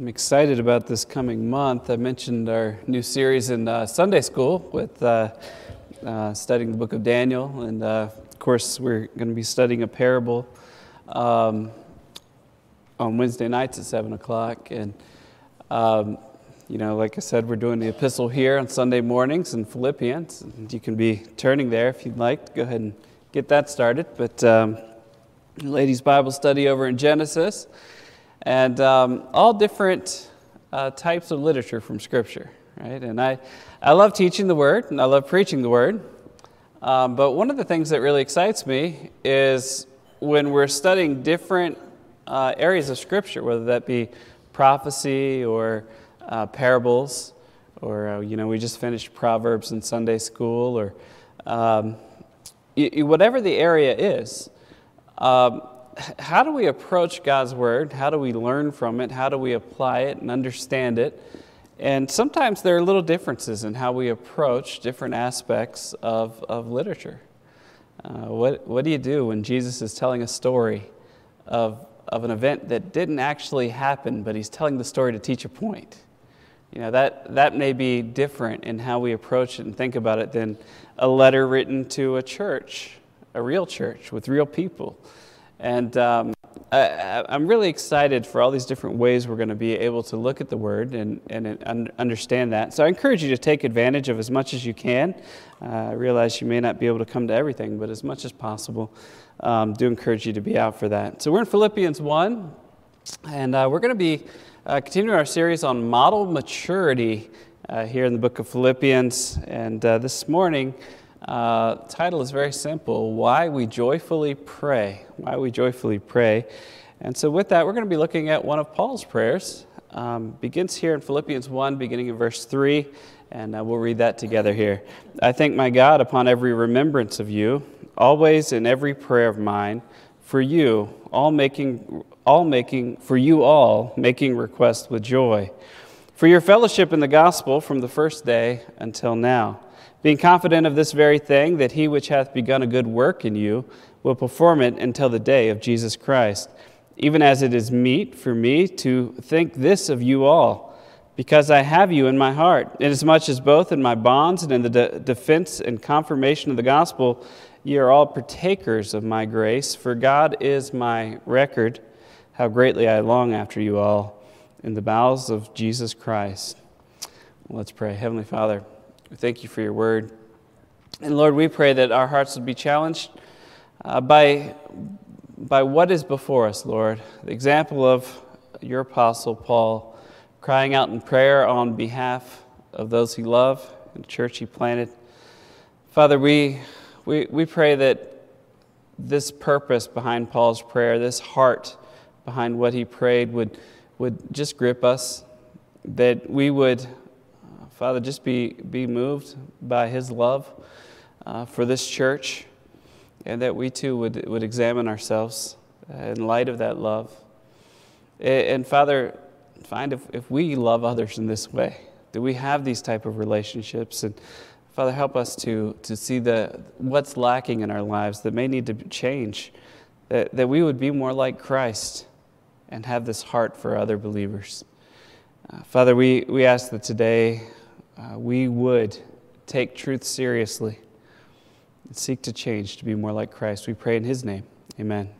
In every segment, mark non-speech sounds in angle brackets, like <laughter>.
I'm excited about this coming month. I mentioned our new series in uh, Sunday school with uh, uh, studying the book of Daniel. And uh, of course, we're going to be studying a parable um, on Wednesday nights at 7 o'clock. And, um, you know, like I said, we're doing the epistle here on Sunday mornings in Philippians. And you can be turning there if you'd like. Go ahead and get that started. But um, ladies' Bible study over in Genesis and um, all different uh, types of literature from Scripture, right? And I, I love teaching the Word and I love preaching the Word. Um, but one of the things that really excites me is when we're studying different uh, areas of Scripture, whether that be prophecy or uh, parables, or uh, you know, we just finished Proverbs in Sunday school, or um, whatever the area is. Um, how do we approach God's Word? How do we learn from it? How do we apply it and understand it? And sometimes there are little differences in how we approach different aspects of, of literature. Uh, what, what do you do when Jesus is telling a story of, of an event that didn't actually happen, but he's telling the story to teach a point? You know, that, that may be different in how we approach it and think about it than a letter written to a church, a real church with real people. And um, I, am really excited for all these different ways we're going to be able to look at the Word and, and understand that. So I encourage you to take advantage of as much as you can. Uh, I realize you may not be able to come to everything, but as much as possible, um, do encourage you to be out for that. So we're in Philippians 1, and uh, we're going to be uh, continuing our series on model maturity uh, here in the book of Philippians. And uh, this morning, uh, title is very simple Why We Joyfully Pray. Why We Joyfully Pray. And so, with that, we're going to be looking at one of Paul's prayers. Um, begins here in Philippians 1, beginning in verse 3, and uh, we'll read that together here. I thank my God upon every remembrance of you, always in every prayer of mine, for you, all making, all making, for you all, making request with joy, for your fellowship in the gospel from the first day until now being confident of this very thing, that he which hath begun a good work in you will perform it until the day of Jesus Christ. Even as it is meet for me to think this of you all, because I have you in my heart, inasmuch as both in my bonds and in the de- defense and confirmation of the gospel, ye are all partakers of my grace, for God is my record, how greatly I long after you all in the bowels of Jesus Christ. Let's pray. Heavenly Father, we thank you for your word. And Lord, we pray that our hearts would be challenged uh, by, by what is before us, Lord. The example of your apostle Paul crying out in prayer on behalf of those he loved and the church he planted. Father, we, we, we pray that this purpose behind Paul's prayer, this heart behind what he prayed, would, would just grip us, that we would Father, just be, be moved by his love uh, for this church, and that we too would, would examine ourselves in light of that love. And, and Father, find if, if we love others in this way, do we have these type of relationships? And Father, help us to, to see the, what's lacking in our lives that may need to change, that, that we would be more like Christ and have this heart for other believers. Uh, Father, we, we ask that today uh, we would take truth seriously and seek to change to be more like Christ. We pray in His name. Amen.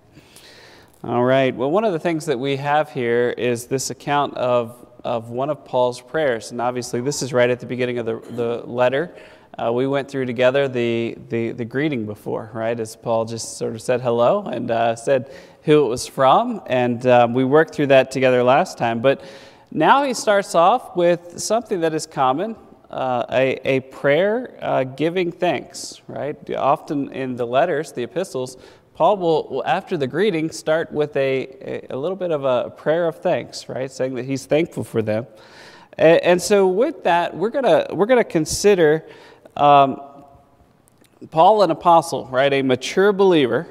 All right. Well, one of the things that we have here is this account of, of one of Paul's prayers. And obviously, this is right at the beginning of the, the letter. Uh, we went through together the, the, the, greeting before, right? As Paul just sort of said hello and uh, said who it was from. And um, we worked through that together last time. But now he starts off with something that is common uh, a, a prayer uh, giving thanks, right? Often in the letters, the epistles, Paul will, after the greeting, start with a, a, little bit of a prayer of thanks, right? Saying that he's thankful for them. And, and so, with that, we're going we're gonna consider um, Paul, an apostle, right? A mature believer.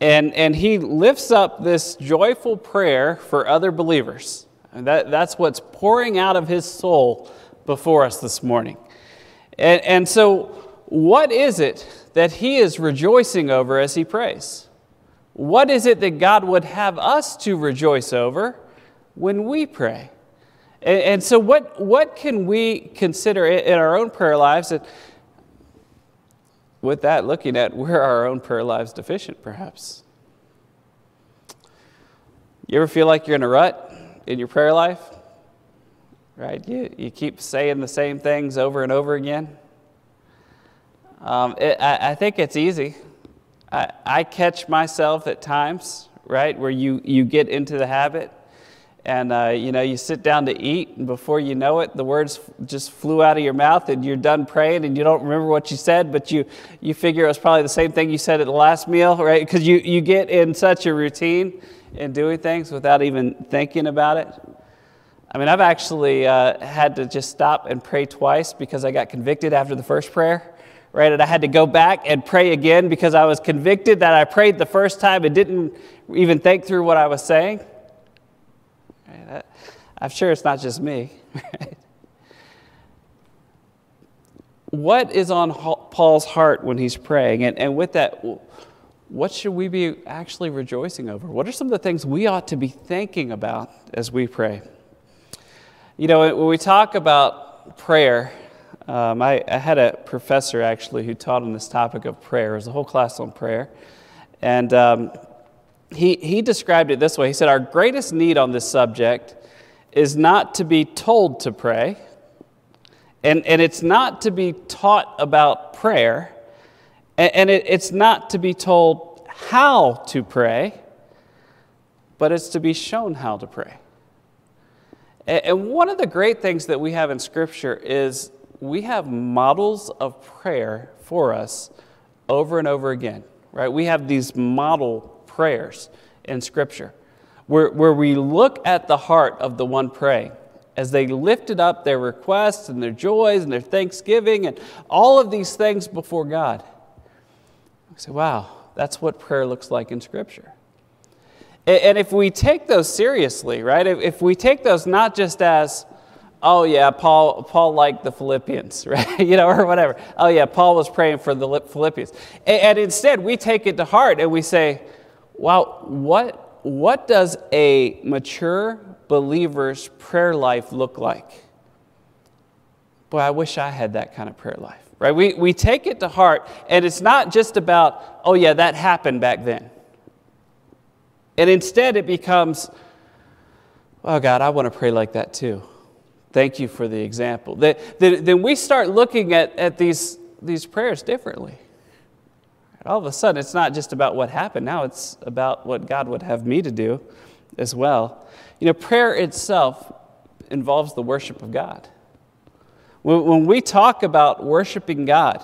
And, and he lifts up this joyful prayer for other believers. And that, that's what's pouring out of his soul before us this morning. And, and so, what is it that he is rejoicing over as he prays? What is it that God would have us to rejoice over when we pray? And, and so, what, what can we consider in our own prayer lives? And with that, looking at where our own prayer lives deficient, perhaps. You ever feel like you're in a rut in your prayer life? Right? You, you keep saying the same things over and over again. Um, it, I, I think it's easy. I, I catch myself at times, right, where you, you get into the habit and uh, you know you sit down to eat and before you know it the words just flew out of your mouth and you're done praying and you don't remember what you said but you, you figure it was probably the same thing you said at the last meal right because you, you get in such a routine in doing things without even thinking about it i mean i've actually uh, had to just stop and pray twice because i got convicted after the first prayer right and i had to go back and pray again because i was convicted that i prayed the first time and didn't even think through what i was saying I'm sure it's not just me. <laughs> what is on Paul's heart when he's praying? And, and with that, what should we be actually rejoicing over? What are some of the things we ought to be thinking about as we pray? You know, when we talk about prayer, um, I, I, had a professor actually who taught on this topic of prayer. It was a whole class on prayer. And um, he, he described it this way He said, Our greatest need on this subject is not to be told to pray, and, and it's not to be taught about prayer, and, and it, it's not to be told how to pray, but it's to be shown how to pray. And, one of the great things that we have in Scripture is we have models of prayer for us over and over again, right? We have these model prayers in Scripture where, where we look at the heart of the one praying as they lifted up their requests and their joys and their thanksgiving and all of these things before God. We say, wow, that's what prayer looks like in Scripture. And if we take those seriously, right, if we take those not just as, oh yeah, Paul, Paul liked the Philippians, <laughs> right, you know, or whatever. Oh yeah, Paul was praying for the Philippians. And instead, we take it to heart and we say, wow, what what does a mature believer's prayer life look like? Boy, I wish I had that kind of prayer life, right? We, we take it to heart, and it's not just about, oh, yeah, that happened back then. And instead, it becomes, oh, God, I want to pray like that too. Thank you for the example. Then we start looking at, at these, these prayers differently. And all of a sudden, it's not just about what happened. Now it's about what God would have me to do as well. You know, prayer itself involves the worship of God. When we talk about worshiping God,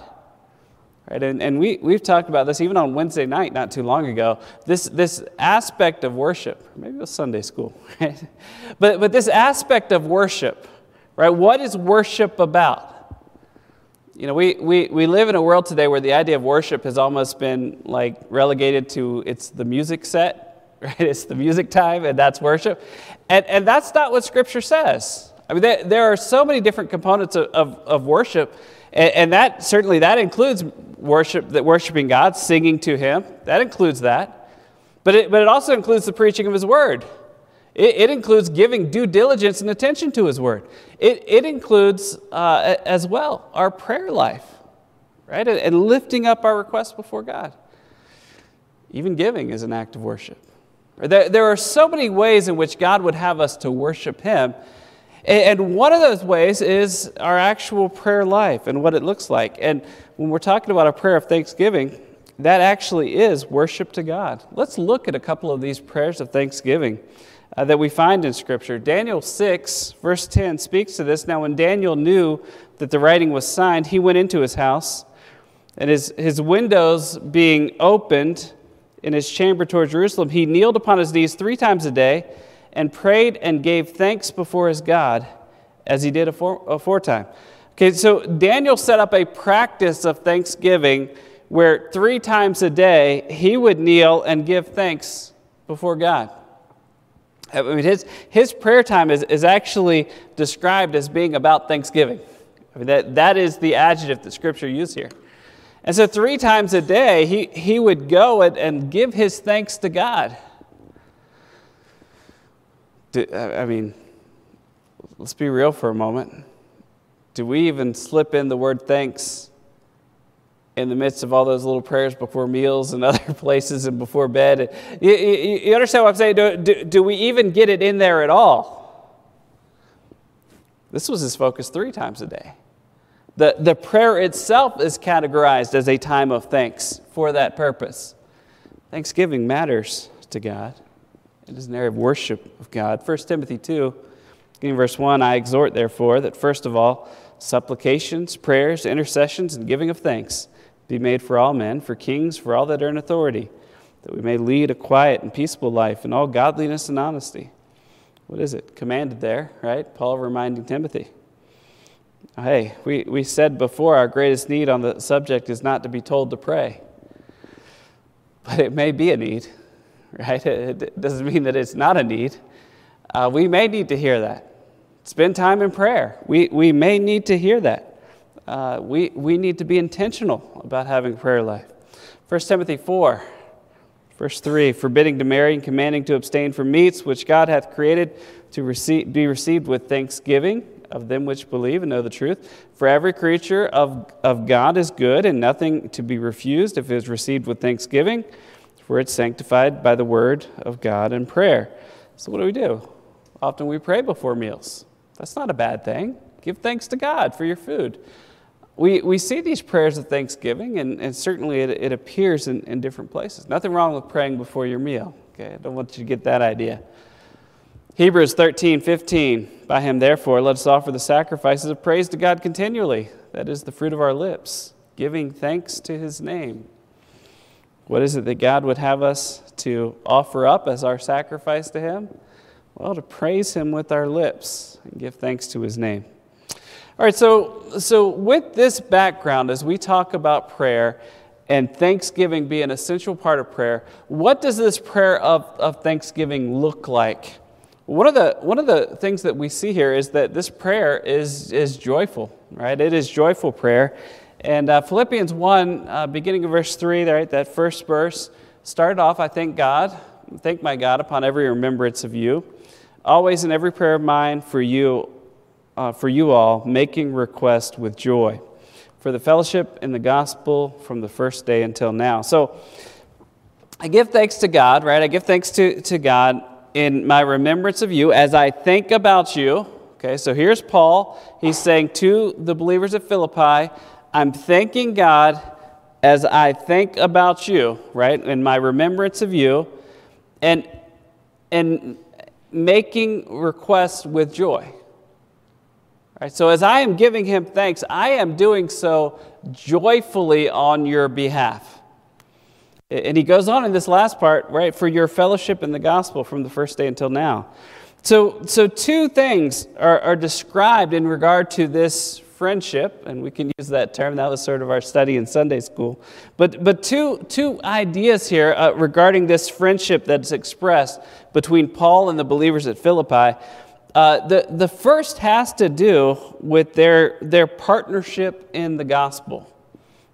right, and, and we, we've talked about this even on Wednesday night not too long ago, this, this aspect of worship, maybe it was Sunday school, <laughs> right? But, but this aspect of worship, right, what is worship about? You know, we, we, we live in a world today where the idea of worship has almost been like relegated to it's the music set, <laughs> right? It's the music time, and that's worship. And, and that's not what Scripture says. I mean, there, there are so many different components of, of, of worship, and, and, that certainly that includes worship, that worshiping God, singing to Him. That includes that. But it, but it also includes the preaching of His Word. It, it includes giving due diligence and attention to His Word. It, it includes uh, as well our prayer life, right? And, lifting up our requests before God. Even giving is an act of worship. There, there are so many ways in which God would have us to worship Him. And one of those ways is our actual prayer life and what it looks like. And when we're talking about a prayer of thanksgiving, that actually is worship to God. Let's look at a couple of these prayers of thanksgiving uh, that we find in Scripture. Daniel 6, verse 10, speaks to this. Now, when Daniel knew that the writing was signed, he went into his house, and his, his windows being opened in his chamber toward Jerusalem, he kneeled upon his knees three times a day and prayed and gave thanks before his God as he did afore, aforetime. Okay, so Daniel set up a practice of thanksgiving where three times a day he would kneel and give thanks before God. I mean, his, his prayer time is, is actually described as being about thanksgiving. I mean, that, that is the adjective that Scripture uses here. And so, three times a day, he, he would go and, and give his thanks to God. I mean, let's be real for a moment. Do we even slip in the word thanks in the midst of all those little prayers before meals and <laughs> other places and before bed? You, you, you understand what I'm saying? Do, do, do we even get it in there at all? This was his focus three times a day. The, the prayer itself is categorized as a time of thanks for that purpose. Thanksgiving matters to God. It is an area of worship of God. 1 Timothy 2, in verse 1, I exhort, therefore, that first of all, supplications, prayers, intercessions, and giving of thanks be made for all men, for kings, for all that are in authority, that we may lead a quiet and peaceable life in all godliness and honesty. What is it? Commanded there, right? Paul reminding Timothy. Hey, we, we said before our greatest need on the subject is not to be told to pray. But it may be a need, <laughs> right? It doesn't mean that it's not a need. Uh, we may need to hear that. Spend time in prayer. We, we may need to hear that. Uh, we, we need to be intentional about having a prayer life. 1 Timothy 4, verse 3 forbidding to marry and commanding to abstain from meats which God hath created to receive, be received with thanksgiving of them which believe and know the truth. For every creature of, of God is good, and nothing to be refused if it is received with thanksgiving, for it's sanctified by the word of God and prayer. So, what do we do? Often we pray before meals. That's not a bad thing. Give thanks to God for your food. We, we see these prayers of thanksgiving, and, and certainly it, it appears in, in different places. Nothing wrong with praying before your meal. Okay, I don't want you to get that idea. Hebrews 13, 15. By him, therefore, let us offer the sacrifices of praise to God continually. That is the fruit of our lips, giving thanks to his name. What is it that God would have us to offer up as our sacrifice to him? Well, to praise him with our lips and give thanks to his name. All right, so, so with this background, as we talk about prayer and thanksgiving being an essential part of prayer, what does this prayer of, of thanksgiving look like? One of, the, one of the things that we see here is that this prayer is, is joyful, right? It is joyful prayer. And uh, Philippians 1, uh, beginning of verse 3, right, that first verse, started off, I thank God, thank my God upon every remembrance of you, always in every prayer of mine for you, uh, for you all, making request with joy, for the fellowship in the gospel from the first day until now. So I give thanks to God, right? I give thanks to, to God in my remembrance of you as I think about you. Okay, so here's Paul. He's saying to the believers at Philippi, I'm thanking God as I think about you, right? In my remembrance of you, and and making requests with joy. Right? So as I am giving him thanks, I am doing so joyfully on your behalf. And he goes on in this last part, right, for your fellowship in the gospel from the first day until now. So, so two things are, are described in regard to this friendship, and we can use that term. That was sort of our study in Sunday school. But, but two, two ideas here uh, regarding this friendship that's expressed between Paul and the believers at Philippi. Uh, the, the first has to do with their, their partnership in the gospel.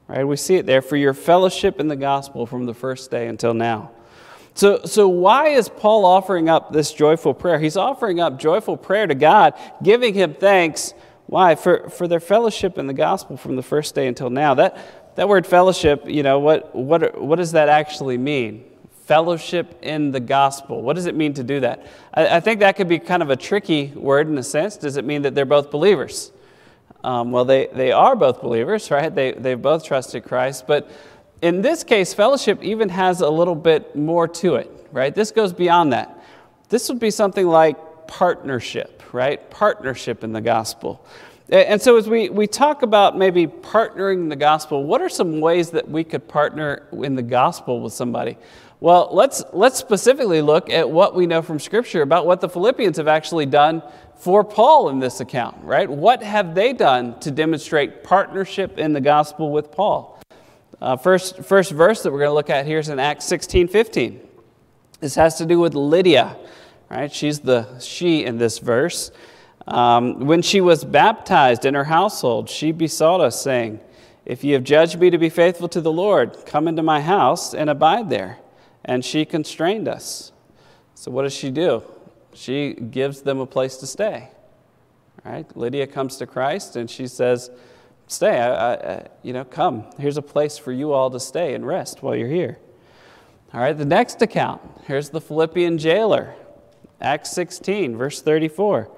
Right? We see it there for your fellowship in the gospel from the first day until now. So, so why is Paul offering up this joyful prayer? He's offering up joyful prayer to God, giving him thanks. Why? For, for their fellowship in the gospel from the first day until now. That, that word fellowship, you know, what, what, what does that actually mean? Fellowship in the gospel. What does it mean to do that? I, I think that could be kind of a tricky word in a sense. Does it mean that they're both believers? Um, well, they, they are both believers, right? They, they've both trusted Christ. But in this case, fellowship even has a little bit more to it, right? This goes beyond that. This would be something like partnership, right? Partnership in the gospel. And so, as we, we talk about maybe partnering in the gospel, what are some ways that we could partner in the gospel with somebody? Well, let's, let's specifically look at what we know from Scripture about what the Philippians have actually done for Paul in this account, right? What have they done to demonstrate partnership in the gospel with Paul? Uh, first, first verse that we're going to look at here is in Acts 16 15. This has to do with Lydia, right? She's the she in this verse. Um, when she was baptized in her household, she besought us, saying, If ye have judged me to be faithful to the Lord, come into my house and abide there. And she constrained us. So, what does she do? she gives them a place to stay. Right? Lydia comes to Christ and she says, Stay, I, I, you know, come. Here's a place for you all to stay and rest while you're here. All right, the next account. Here's the Philippian jailer, Acts 16, verse 34.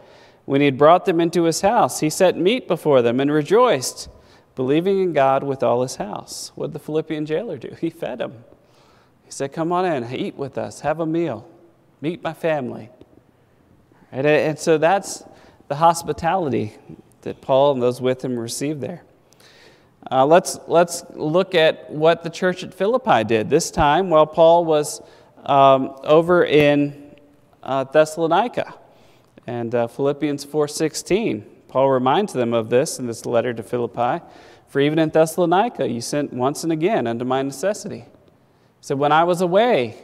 When he had brought them into his house, he set meat before them and rejoiced, believing in God with all his house. What did the Philippian jailer do? <laughs> He fed them. He said, Come on in, eat with us, have a meal, meet my family. And, and so that's the hospitality that Paul and those with him received there. Uh, let's, let's look at what the church at Philippi did. This time, while Paul was um, over in uh, Thessalonica. And uh, Philippians 4.16, Paul reminds them of this in this letter to Philippi. For even in Thessalonica you sent once and again unto my necessity. He said, When I was away,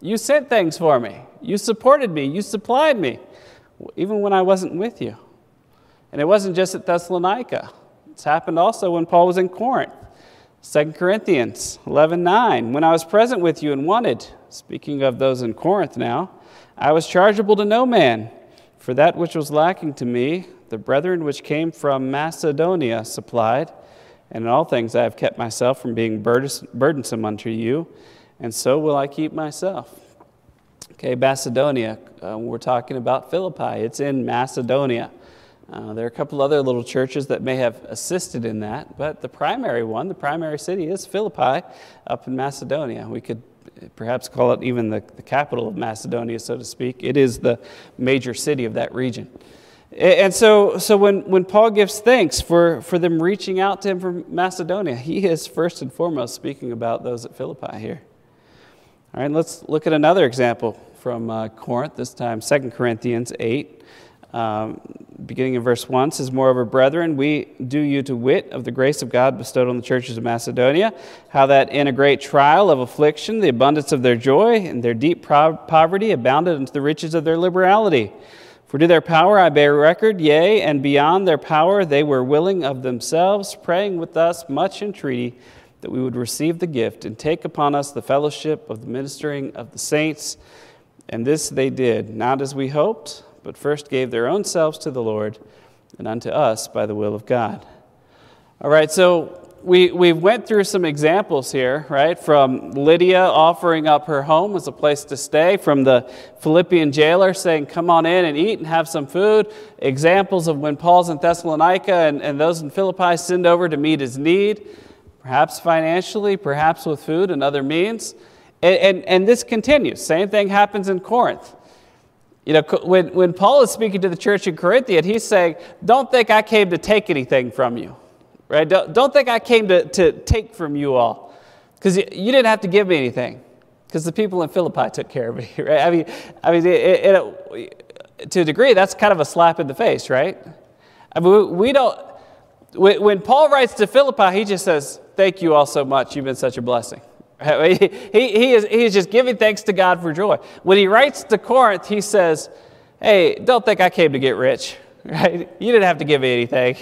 you sent things for me. You supported me. You supplied me, even when I wasn't with you. And it wasn't just at Thessalonica. It's happened also when Paul was in Corinth. 2 Corinthians 11:9 When I was present with you and wanted, speaking of those in Corinth now, I was chargeable to no man, for that which was lacking to me, the brethren which came from Macedonia supplied, and in all things I have kept myself from being burdensome unto you, and so will I keep myself. Okay, Macedonia, uh, we're talking about Philippi. It's in Macedonia. Uh, there are a couple other little churches that may have assisted in that, but the primary one, the primary city, is Philippi up in Macedonia. We could perhaps call it even the, the capital of Macedonia, so to speak. It is the major city of that region. And so, so when, when Paul gives thanks for, for them reaching out to him from Macedonia, he is first and foremost speaking about those at Philippi here. All right, let's look at another example from uh, Corinth, this time 2 Corinthians 8 um, beginning in verse 1 says, Moreover, brethren, we do you to wit of the grace of God bestowed on the churches of Macedonia, how that in a great trial of affliction, the abundance of their joy and their deep poverty abounded unto the riches of their liberality. For to their power I bear record, yea, and beyond their power they were willing of themselves, praying with us much entreaty that we would receive the gift and take upon us the fellowship of the ministering of the saints. And this they did, not as we hoped but first gave their own selves to the Lord and unto us by the will of God. All right, so we, we went through some examples here, right? From Lydia offering up her home as a place to stay, from the Philippian jailer saying, Come on in and eat and have some food. Examples of when Paul's in Thessalonica and, and those in Philippi send over to meet his need, perhaps financially, perhaps with food and other means. And, and, and this continues. Same thing happens in Corinth. You know, when, when Paul is speaking to the church in Corinthia, he's saying, Don't think I came to take anything from you, right? Don't, don't think I came to, to take from you all, because you, you, didn't have to give me anything, because the people in Philippi took care of me, <laughs> right? I mean, I mean it, it, to a degree, that's kind of a slap in the face, right? I mean, we, we don't, when, when Paul writes to Philippi, he just says, Thank you all so much. You've been such a blessing. <laughs> He, he, is, he is just giving thanks to God for joy. When he writes to Corinth, he says, Hey, don't think I came to get rich. <laughs> Right? You didn't have to give me anything.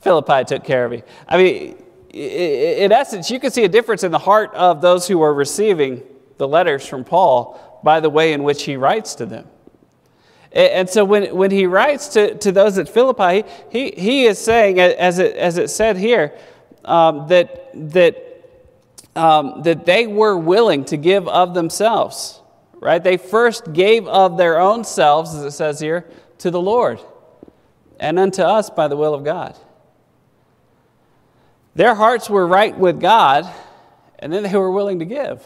Philippi took care of me. I mean, in essence, you can see a difference in the heart of those who are receiving the letters from Paul by the way in which he writes to them. And so when, when he writes to, to those at Philippi, he, he is saying, as it, as it said here, um, that, that um, that they were willing to give of themselves, right? They first gave of their own selves, as it says here, to the Lord and unto us by the will of God. Their hearts were right with God, and then they were willing to give.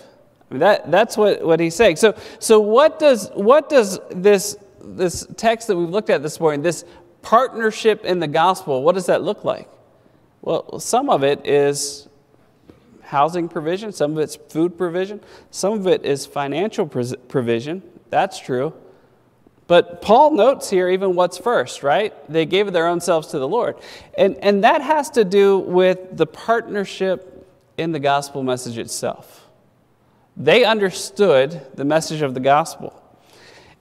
I mean, that, that's what, what he's saying. So, so what does, what does this, this text that we've looked at this morning, this partnership in the gospel, what does that look like? Well, some of it is housing provision, some of it's food provision, some of it is financial provision. That's true. But Paul notes here even what's first, right? They gave their own selves to the Lord. And, and that has to do with the partnership in the gospel message itself. They understood the message of the gospel.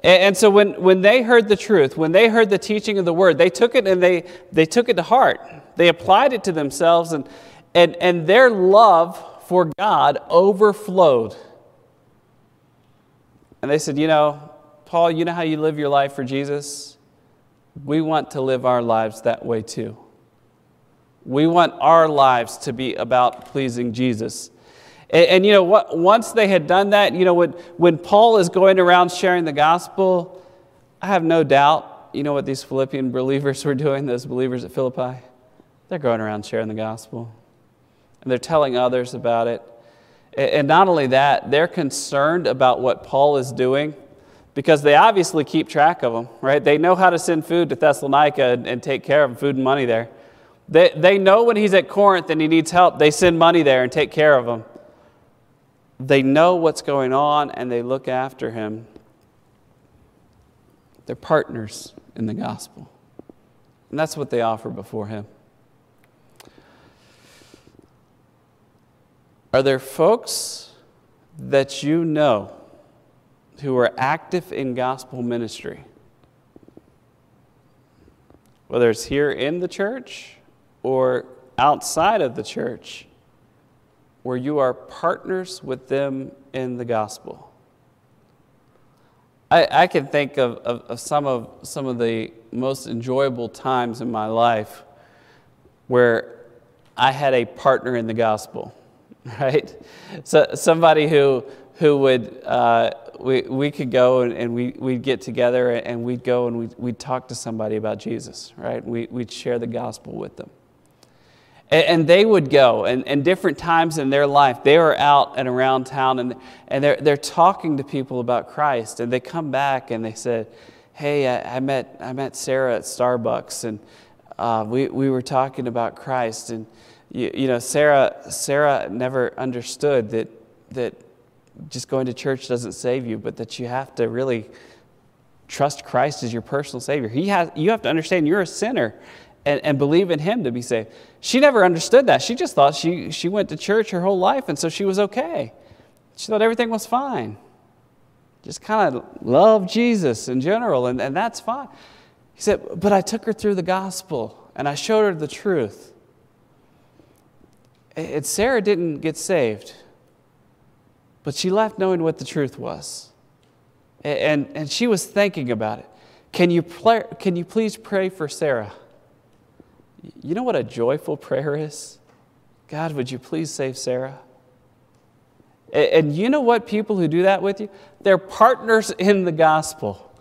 And, and so when, when they heard the truth, when they heard the teaching of the word, they took it and they, they took it to heart. They applied it to themselves and, and, and their love for God overflowed. And they said, You know, Paul, you know how you live your life for Jesus? we want to live our lives that way too. We want our lives to be about pleasing Jesus. And, and, you know what? Once they had done that, you know, when, when Paul is going around sharing the gospel, I have no doubt, you know what these Philippian believers were doing, those believers at Philippi? They're going around sharing the gospel. And they're telling others about it. And not only that, they're concerned about what Paul is doing because they obviously keep track of them, right? They know how to send food to Thessalonica and, and take care of them, food and money there. They, they know when he's at Corinth and he needs help, they send money there and take care of him. They know what's going on and they look after him. They're partners in the gospel. And that's what they offer before him. Are there folks that you know who are active in gospel ministry? Whether it's here in the church or outside of the church, where you are partners with them in the gospel. I, I can think of, of, of, some of some of the most enjoyable times in my life where I had a partner in the gospel, <laughs> right? So somebody who who would uh, we, we could go and, and, we, we'd get together and we'd go and we'd, we'd talk to somebody about Jesus, right? We, we'd share the gospel with them. And, they would go, and, and different times in their life, they were out and around town, and, and they're, they're talking to people about Christ. And they come back and they said, Hey, I, I met, I met Sarah at Starbucks, and uh, we, we were talking about Christ. And, you, you know, Sarah, Sarah never understood that, that just going to church doesn't save you, but that you have to really trust Christ as your personal Savior. He has, you have to understand you're a sinner and, and believe in Him to be saved. She never understood that. She just thought she, she went to church her whole life, and so she was okay. She thought everything was fine. Just kind of love Jesus in general, and, and that's fine. He said, But I took her through the gospel, and I showed her the truth. And Sarah didn't get saved, but she left knowing what the truth was. And, and she was thinking about it. Can you, can you please pray for Sarah? You know what a joyful prayer is? God, would you please save Sarah? And you know what people who do that with you? They're partners in the gospel,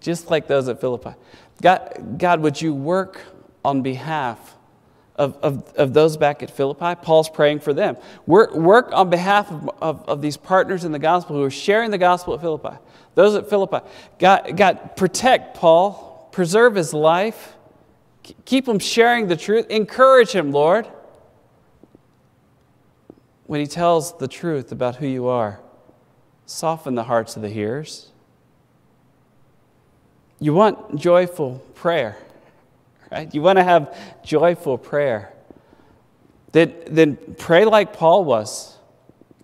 just like those at Philippi. God, God would you work on behalf of, of, of those back at Philippi? Paul's praying for them. Work, work on behalf of, of, of these partners in the gospel who are sharing the gospel at Philippi. Those at Philippi. God, God protect Paul, preserve his life Keep him sharing the truth. Encourage him, Lord, when he tells the truth about who you are. Soften the hearts of the hearers. You want joyful prayer, right? You want to have joyful prayer. Then, then pray like Paul was,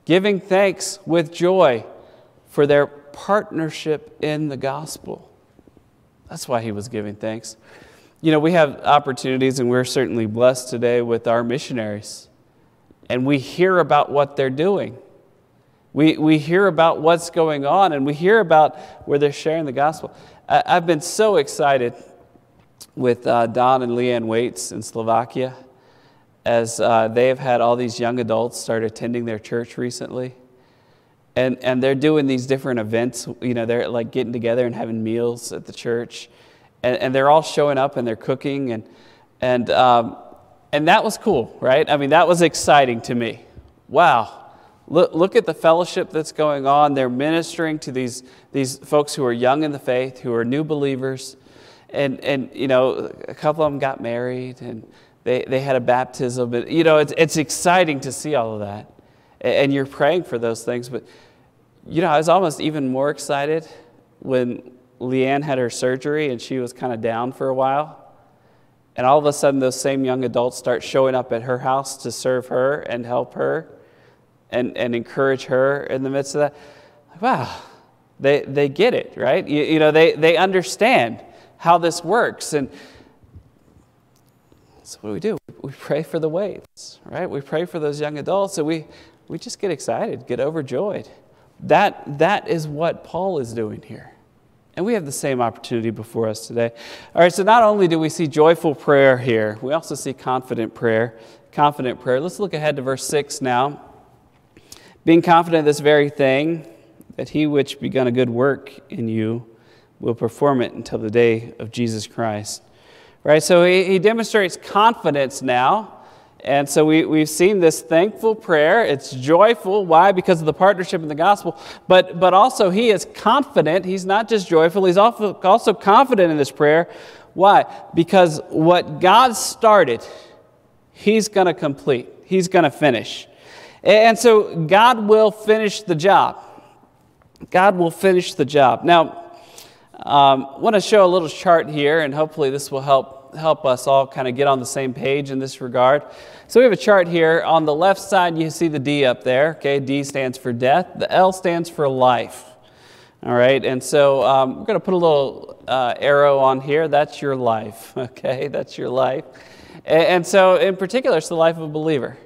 giving thanks with joy for their partnership in the gospel. That's why he was giving thanks. You know, we have opportunities, and we're certainly blessed today with our missionaries. And we hear about what they're doing. We, we hear about what's going on, and we hear about where they're sharing the gospel. I, have been so excited with uh, Don and Leanne Waits in Slovakia as uh, they have had all these young adults start attending their church recently. And, and they're doing these different events. You know, they're like getting together and having meals at the church and, and they're all showing up and they're cooking and and um, and that was cool, right? I mean, that was exciting to me. Wow, look, look at the fellowship that's going on. They're ministering to these these folks who are young in the faith, who are new believers, and and you know, a couple of them got married and they they had a baptism. But you know, it's it's exciting to see all of that, and you're praying for those things. But you know, I was almost even more excited when Leanne had her surgery and she was kind of down for a while. And all of a sudden, those same young adults start showing up at her house to serve her and help her and, and encourage her in the midst of that. Wow, they, they get it, right? You, you know, they, they understand how this works. And so, what do we do? We pray for the Waits, right? We pray for those young adults, and we, we just get excited, get overjoyed. That, that is what Paul is doing here. And we have the same opportunity before us today. All right, so not only do we see joyful prayer here, we also see confident prayer. Confident prayer. Let's look ahead to verse 6 now. Being confident of this very thing, that he which begun a good work in you will perform it until the day of Jesus Christ. Right? So he, he demonstrates confidence now and so we, we've seen this thankful prayer. It's joyful. Why? Because of the partnership in the gospel. But, but also, he is confident. He's not just joyful, he's also, also confident in this prayer. Why? Because what God started, he's going to complete, he's going to finish. And so, God will finish the job. God will finish the job. Now, um, I want to show a little chart here, and hopefully, this will help help us all kind of get on the same page in this regard. So we have a chart here. On the left side, you see the D up there. Okay, D stands for death. The L stands for life. All right, and so um, we're going to put a little uh, arrow on here. That's your life. <laughs> Okay, that's your life. And, and so, in particular, it's the life of a believer.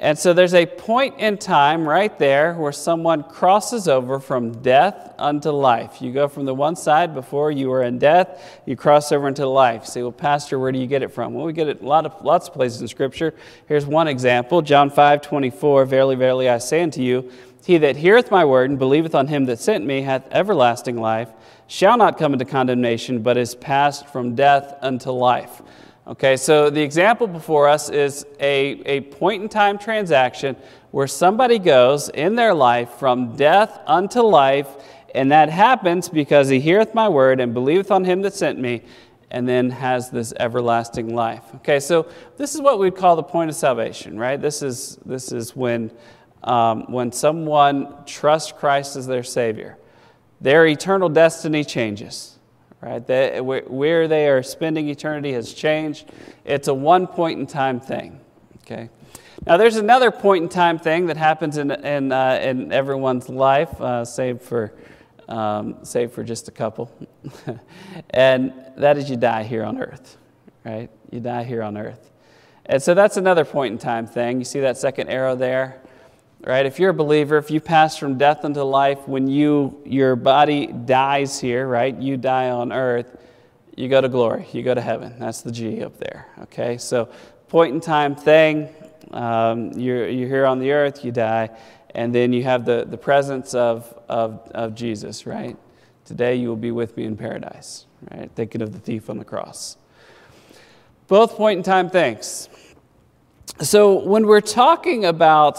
And so there's a point in time right there where someone crosses over from death unto life. You go from the one side before you were in death, you cross over into life. Say, well, Pastor, where do you get it from? Well, we get it a lot of, lots of places in Scripture. Here's one example John 5 24. Verily, verily, I say unto you, he that heareth my word and believeth on him that sent me hath everlasting life, shall not come into condemnation, but is passed from death unto life. Okay, so the example before us is a, a point in time transaction where somebody goes in their life from death unto life, and that happens because he heareth my word and believeth on him that sent me, and then has this everlasting life. Okay, so this is what we'd call the point of salvation, right? This is, this is when, um, when someone trusts Christ as their Savior. Their eternal destiny changes right? Where they are spending eternity has changed. It's a one point in time thing, okay? Now, there's another point in time thing that happens in, in, uh, in everyone's life, uh, save, for, um, save for just a couple. <laughs> and that is you die here on earth, right? You die here on earth. And so that's another point in time thing. You see that second arrow there? Right? If you're a believer, if you pass from death into life, when you your body dies here, right? You die on earth, you go to glory, you go to heaven. That's the G up there, okay? So, point in time thing, um, you're, you're here on the earth, you die, and then you have the, the presence of, of, of Jesus, right? Today you will be with me in paradise, right? Thinking of the thief on the cross. Both point in time things. So, when we're talking about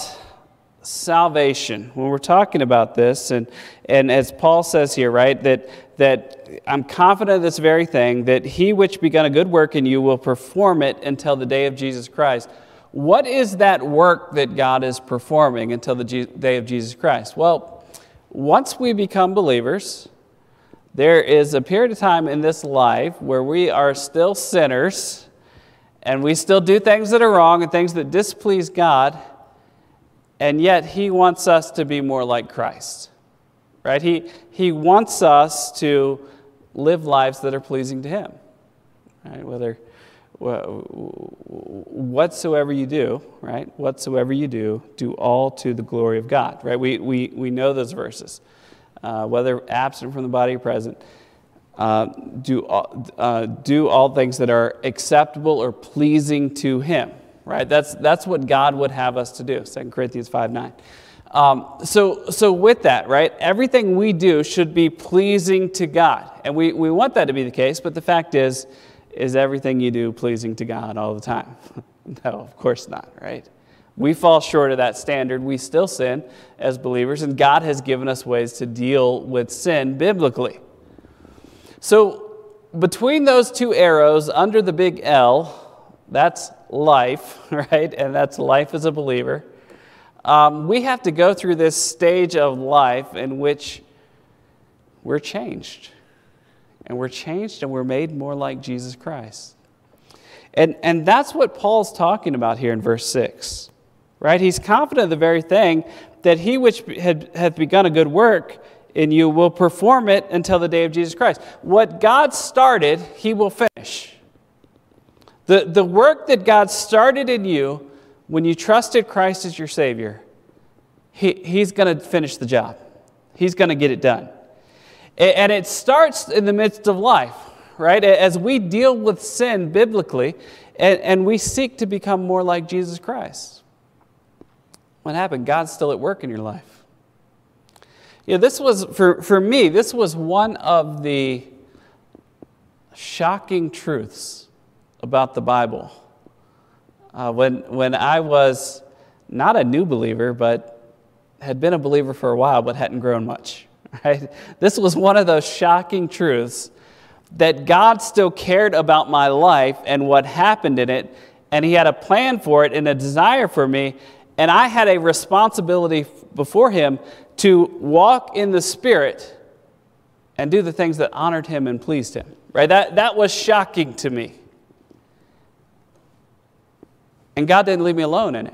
salvation. When we're talking about this, and, and as Paul says here, right, that, that I'm confident of this very thing, that he which begun a good work in you will perform it until the day of Jesus Christ. What is that work that God is performing until the day of Jesus Christ? Well, once we become believers, there is a period of time in this life where we are still sinners and we still do things that are wrong and things that displease God and yet he wants us to be more like Christ. Right? He, he wants us to live lives that are pleasing to him. Right? Whether whatsoever you do, right? Whatsoever you do, do all to the glory of God, right? We, we, we know those verses. Uh, whether absent from the body or present, uh, do, all, uh, do all things that are acceptable or pleasing to Him, right? That's, that's what God would have us to do, 2 Corinthians 5 9. Um, so, so, with that, right, everything we do should be pleasing to God. And we, we want that to be the case, but the fact is, is everything you do pleasing to God all the time? <laughs> no, of course not, right? We fall short of that standard. We still sin as believers, and God has given us ways to deal with sin biblically. So, between those two arrows under the big L, that's life, <laughs> right? And that's life as a believer. Um, we have to go through this stage of life in which we're changed. And we're changed and we're made more like Jesus Christ. And, and that's what Paul's talking about here in verse 6, right? He's confident of the very thing that he which had, hath begun a good work in you will perform it until the day of Jesus Christ. What God started, he will finish. The, the work that God started in you when you trusted Christ as your Savior, he, He's going to finish the job. He's going to get it done. And it starts in the midst of life, right? As we deal with sin biblically and, and we seek to become more like Jesus Christ. What happened? God's still at work in your life. Yeah, this was, for, for me, this was one of the shocking truths about the Bible. Uh, when, when I was not a new believer, but had been a believer for a while, but hadn't grown much. <laughs> Right? This was one of those shocking truths that God still cared about my life and what happened in it, and He had a plan for it and a desire for me, and I had a responsibility before Him to walk in the Spirit and do the things that honored Him and pleased Him. Right? That, that was shocking to me. And God didn't leave me alone in it.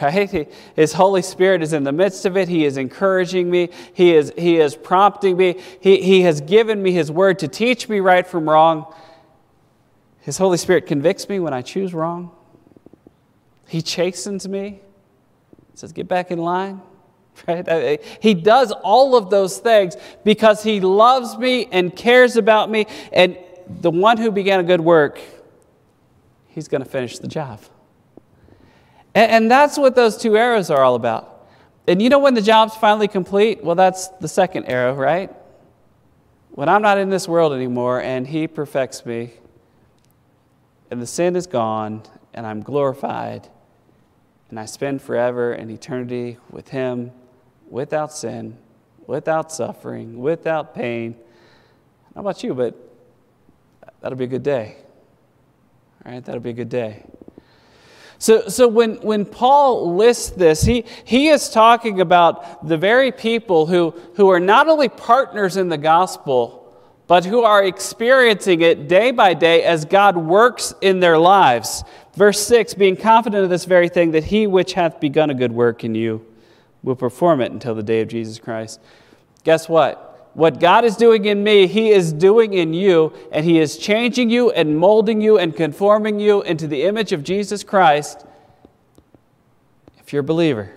Right? <laughs> His Holy Spirit is in the midst of it. He is encouraging me. He is, he is prompting me. He, he has given me His word to teach me right from wrong. His Holy Spirit convicts me when I choose wrong. He chastens me, He says, Get back in line. <laughs> Right? Eh, he does all of those things because He loves me and cares about me. And the one who began a good work, He's going to finish the job. And, and that's what those two arrows are all about. And you know when the job's finally complete? Well, that's the second arrow, right? When I'm not in this world anymore and He perfects me, and the sin is gone, and I'm glorified, and I spend forever and eternity with Him without sin, without suffering, without pain. How about you? But that'll be a good day. All right, that'll be a good day. So, so when, when Paul lists this, he, he is talking about the very people who, who are not only partners in the gospel, but who are experiencing it day by day as God works in their lives. Verse 6 being confident of this very thing, that he which hath begun a good work in you will perform it until the day of Jesus Christ. Guess what? What God is doing in me, He is doing in you, and He is changing you and molding you and conforming you into the image of Jesus Christ if you're a believer.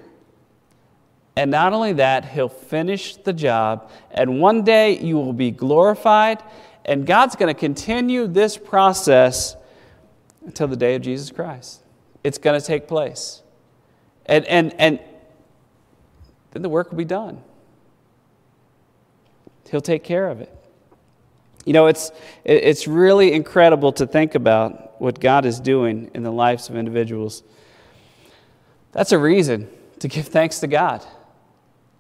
And not only that, He'll finish the job, and one day you will be glorified, and God's going to continue this process until the day of Jesus Christ. It's going to take place. And, and, and then the work will be done. He'll take care of it. You know, it's, it's really incredible to think about what God is doing in the lives of individuals. That's a reason to give thanks to God.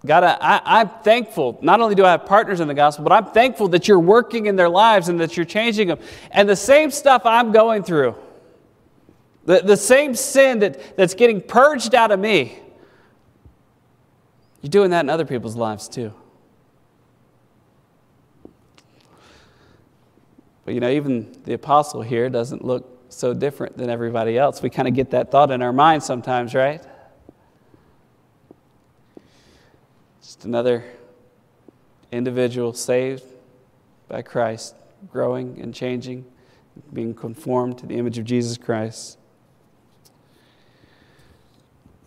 God, I, am thankful. Not only do I have partners in the gospel, but I'm thankful that you're working in their lives and that you're changing them. And the same stuff I'm going through, the, the same sin that, that's getting purged out of me, you're doing that in other people's lives too. But you know, even the apostle here doesn't look so different than everybody else. We kind of get that thought in our mind sometimes, right? Just another individual saved by Christ, growing and changing, being conformed to the image of Jesus Christ. You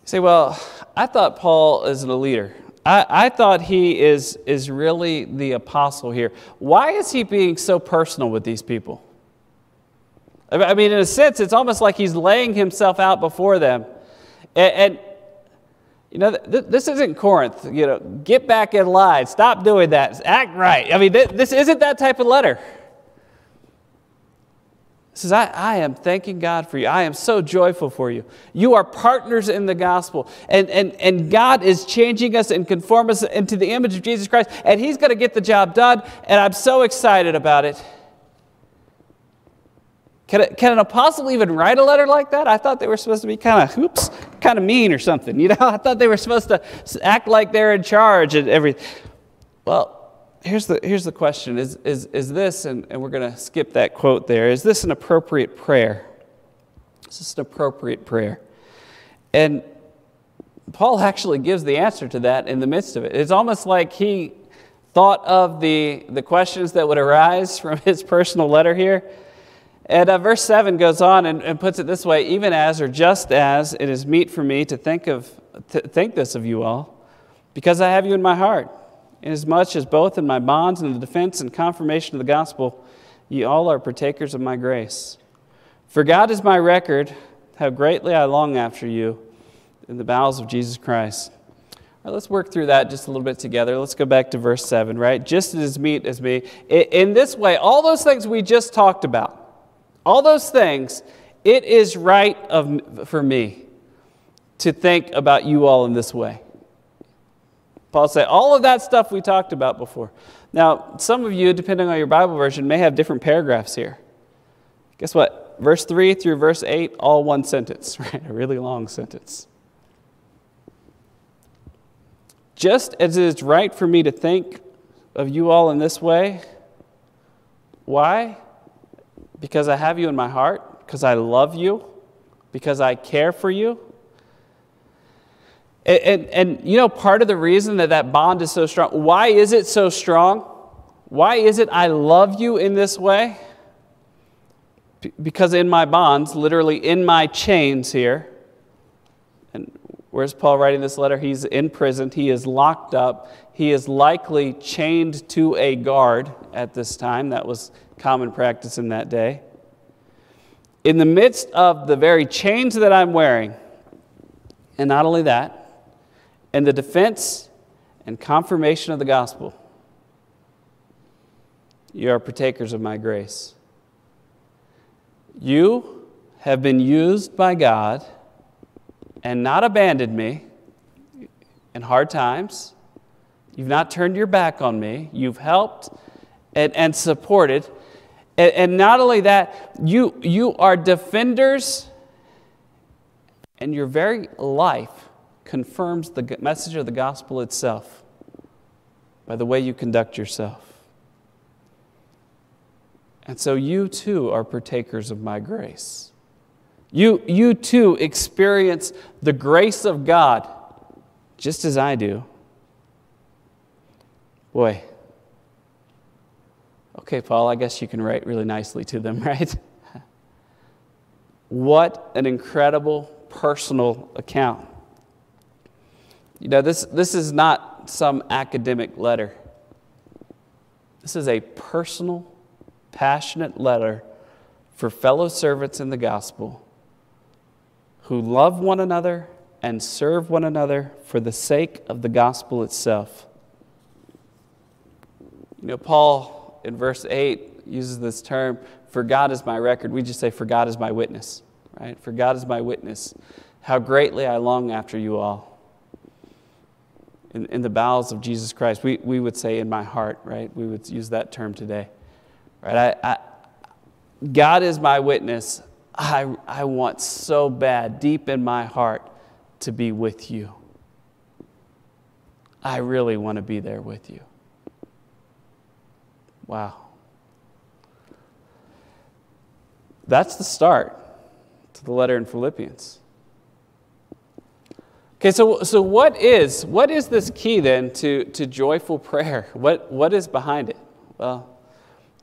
say, well, I thought Paul isn't a leader. I, I thought he is, is really the apostle here. Why is he being so personal with these people? I mean, in a sense, it's almost like he's laying himself out before them. And, and you know, th- this isn't Corinth. You know, get back in line. Stop doing that. Act right. I mean, th- this isn't that type of letter says, I, I am thanking God for you. I am so joyful for you. You are partners in the gospel. And, and, and God is changing us and conform us into the image of Jesus Christ. And He's going to get the job done. And I'm so excited about it. Can, can an apostle even write a letter like that? I thought they were supposed to be kind of, oops, kind of mean or something. <laughs> You know, I thought they were supposed to act like they're in charge and everything. Well, here's the, here's the question is, is, is this, and, and we're going to skip that quote there, is this an appropriate prayer? Is this an appropriate prayer? And Paul actually gives the answer to that in the midst of it. It's almost like he thought of the, the questions that would arise <laughs> from his personal letter here. And uh, verse 7 goes on and, and, puts it this way even as or just as it is meet for me to think, of, to think this of you all, because I have you in my heart inasmuch as both in my bonds and the defense and confirmation of the gospel, ye all are partakers of my grace. For God is my record, how greatly I long after you in the bowels of Jesus Christ. All right, let's work through that just a little bit together. Let's go back to verse 7, right? Just as meet as me. In this way, all those things we just talked about, all those things, it is right of, for me to think about you all in this way. Paul say all of that stuff we talked about before. Now, some of you, depending on your Bible version, may have different paragraphs here. Guess what? Verse 3 through verse 8, all one sentence, <laughs> right? A really long sentence. Just as it is right for me to think of you all in this way. Why? Because I have you in my heart, because I love you, because I care for you. And, and, and, you know, part of the reason that that bond is so strong, why is it so strong? Why is it I love you in this way? Because in my bonds, literally in my chains here, and where's Paul writing this letter? He's in prison, he is locked up, he is likely chained to a guard at this time. That was common practice in that day. In the midst of the very chains that I'm wearing, and not only that, and the defense and confirmation of the gospel. You are partakers of my grace. You have been used by God and not abandoned me in hard times. You've not turned your back on me. You've helped and, and supported. And, and not only that, you, you are defenders, and your very life confirms the message of the gospel itself by the way you conduct yourself. And so you too are partakers of my grace. You, you too experience the grace of God just as I do. Boy. Okay, Paul, I guess you can write really nicely to them, <laughs> right? what an incredible personal account. You know, this, this is not some academic letter. This is a personal, passionate letter for fellow servants in the gospel who love one another and serve one another for the sake of the gospel itself. You know, Paul in verse 8 uses this term, for God is my record. We just say, for God is my witness, right? For God is my witness. How greatly I long after you all in, in the bowels of Jesus Christ. We, we would say in my heart, right? We would use that term today. Right? I, I, God is my witness. I, I want so bad, deep in my heart, to be with you. I really want to be there with you. Wow. That's the start to the letter in Philippians. Okay, so, so what is what is this key then to, to joyful prayer? <laughs> What, what is behind it? Well,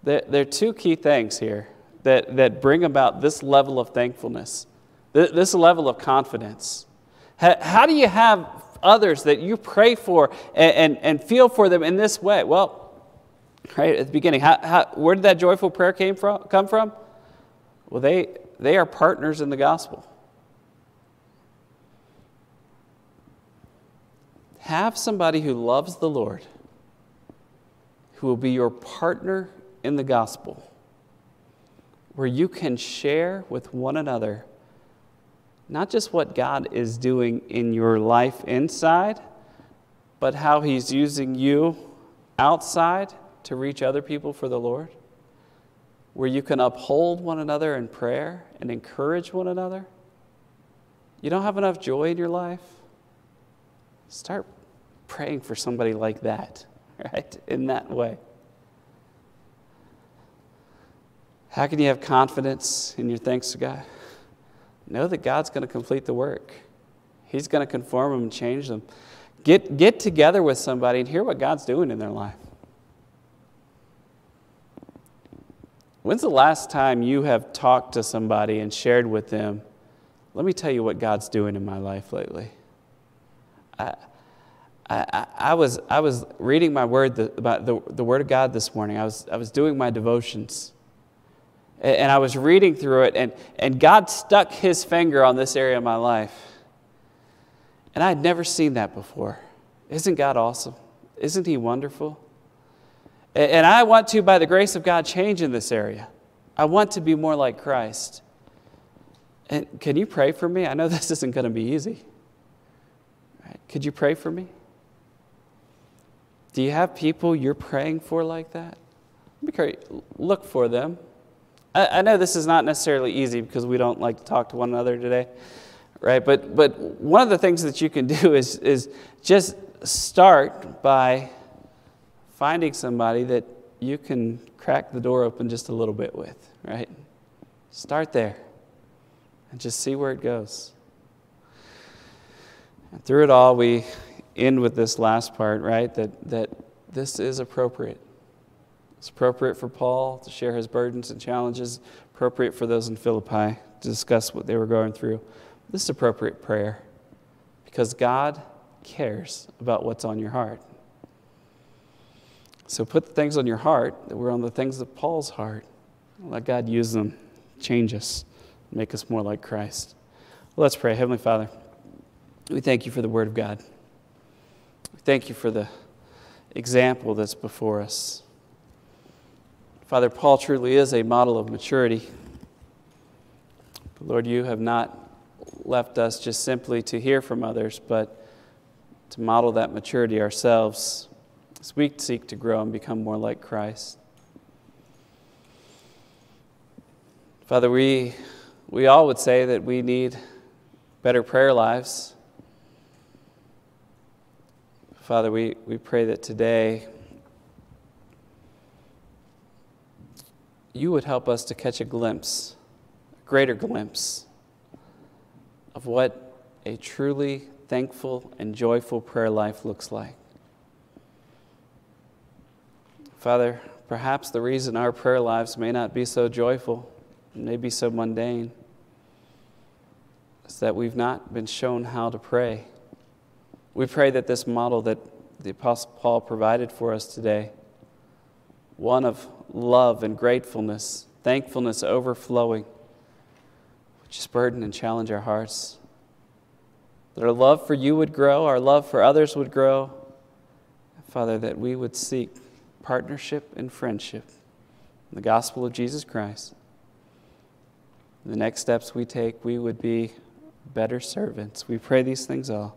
there, there are two key things here that, that bring about this level of thankfulness, this level of confidence. How, how do you have others that you pray for and, and, and, feel for them in this way? Well, right at the beginning, how, how, where did that joyful prayer came from, come from? Well, they, they are partners in the gospel. Have somebody who loves the Lord, who will be your partner in the gospel, where you can share with one another not just what God is doing in your life inside, but how He's using you outside to reach other people for the Lord, where you can uphold one another in prayer and encourage one another. You don't have enough joy in your life? Start praying for somebody like that, <laughs> right? In that way. How can you have confidence in your thanks to God? Know that God's going to complete the work. He's going to conform them and change them. Get, get together with somebody and hear what God's doing in their life. When's the last time you have talked to somebody and shared with them, let me tell you what God's doing in my life lately? I, I, I, was, I was reading my word, the, about the, the Word of God this morning. I was, I was doing my devotions. And, and I was reading through it, and, and God stuck His finger on this area of my life. And I had never seen that before. Isn't God awesome? Isn't He wonderful? And, and I want to, by the grace of God, change in this area. I want to be more like Christ. And can you pray for me? I know <laughs> this isn't going to be easy. Right? Could you pray for me? Do you have people you're praying for like that? Look for them. I, I know this is not necessarily easy because we don't like to talk to one another today, right? But, but one of the things that you can <laughs> do is, is just start by finding somebody that you can crack the door open just a little bit with, right? Start there and just see where it goes. And through it all, we end with this last part, right? That, that this is appropriate. It's appropriate for Paul to share his burdens and challenges, appropriate for those in Philippi to discuss what they were going through. This is appropriate prayer because God cares about what's on your heart. So put the things on your heart that were on the things of Paul's heart. Let God use them, change us, make us more like Christ. Let's pray. Heavenly Father, we thank you for the Word of God. We Thank you for the example that's before us. Father, Paul truly is a model of maturity. But Lord, you have not left us just simply to hear from others, but to model that maturity ourselves as we seek to grow and become more like Christ. Father, we, we all would say that we need better prayer lives. Father, we, we pray that today you would help us to catch a glimpse, a greater glimpse of what a truly thankful and joyful prayer life looks like. Father, perhaps the reason our prayer lives may not be so joyful, may be so mundane, is that we've not been shown how to pray. We pray that this model that the Apostle Paul provided for us today, one of love and gratefulness, thankfulness overflowing, would just burden and challenge our hearts. That our love for you would grow, our love for others would grow. Father, that we would seek partnership and friendship in the gospel of Jesus Christ. The next steps we take, we would be better servants. We pray these things all.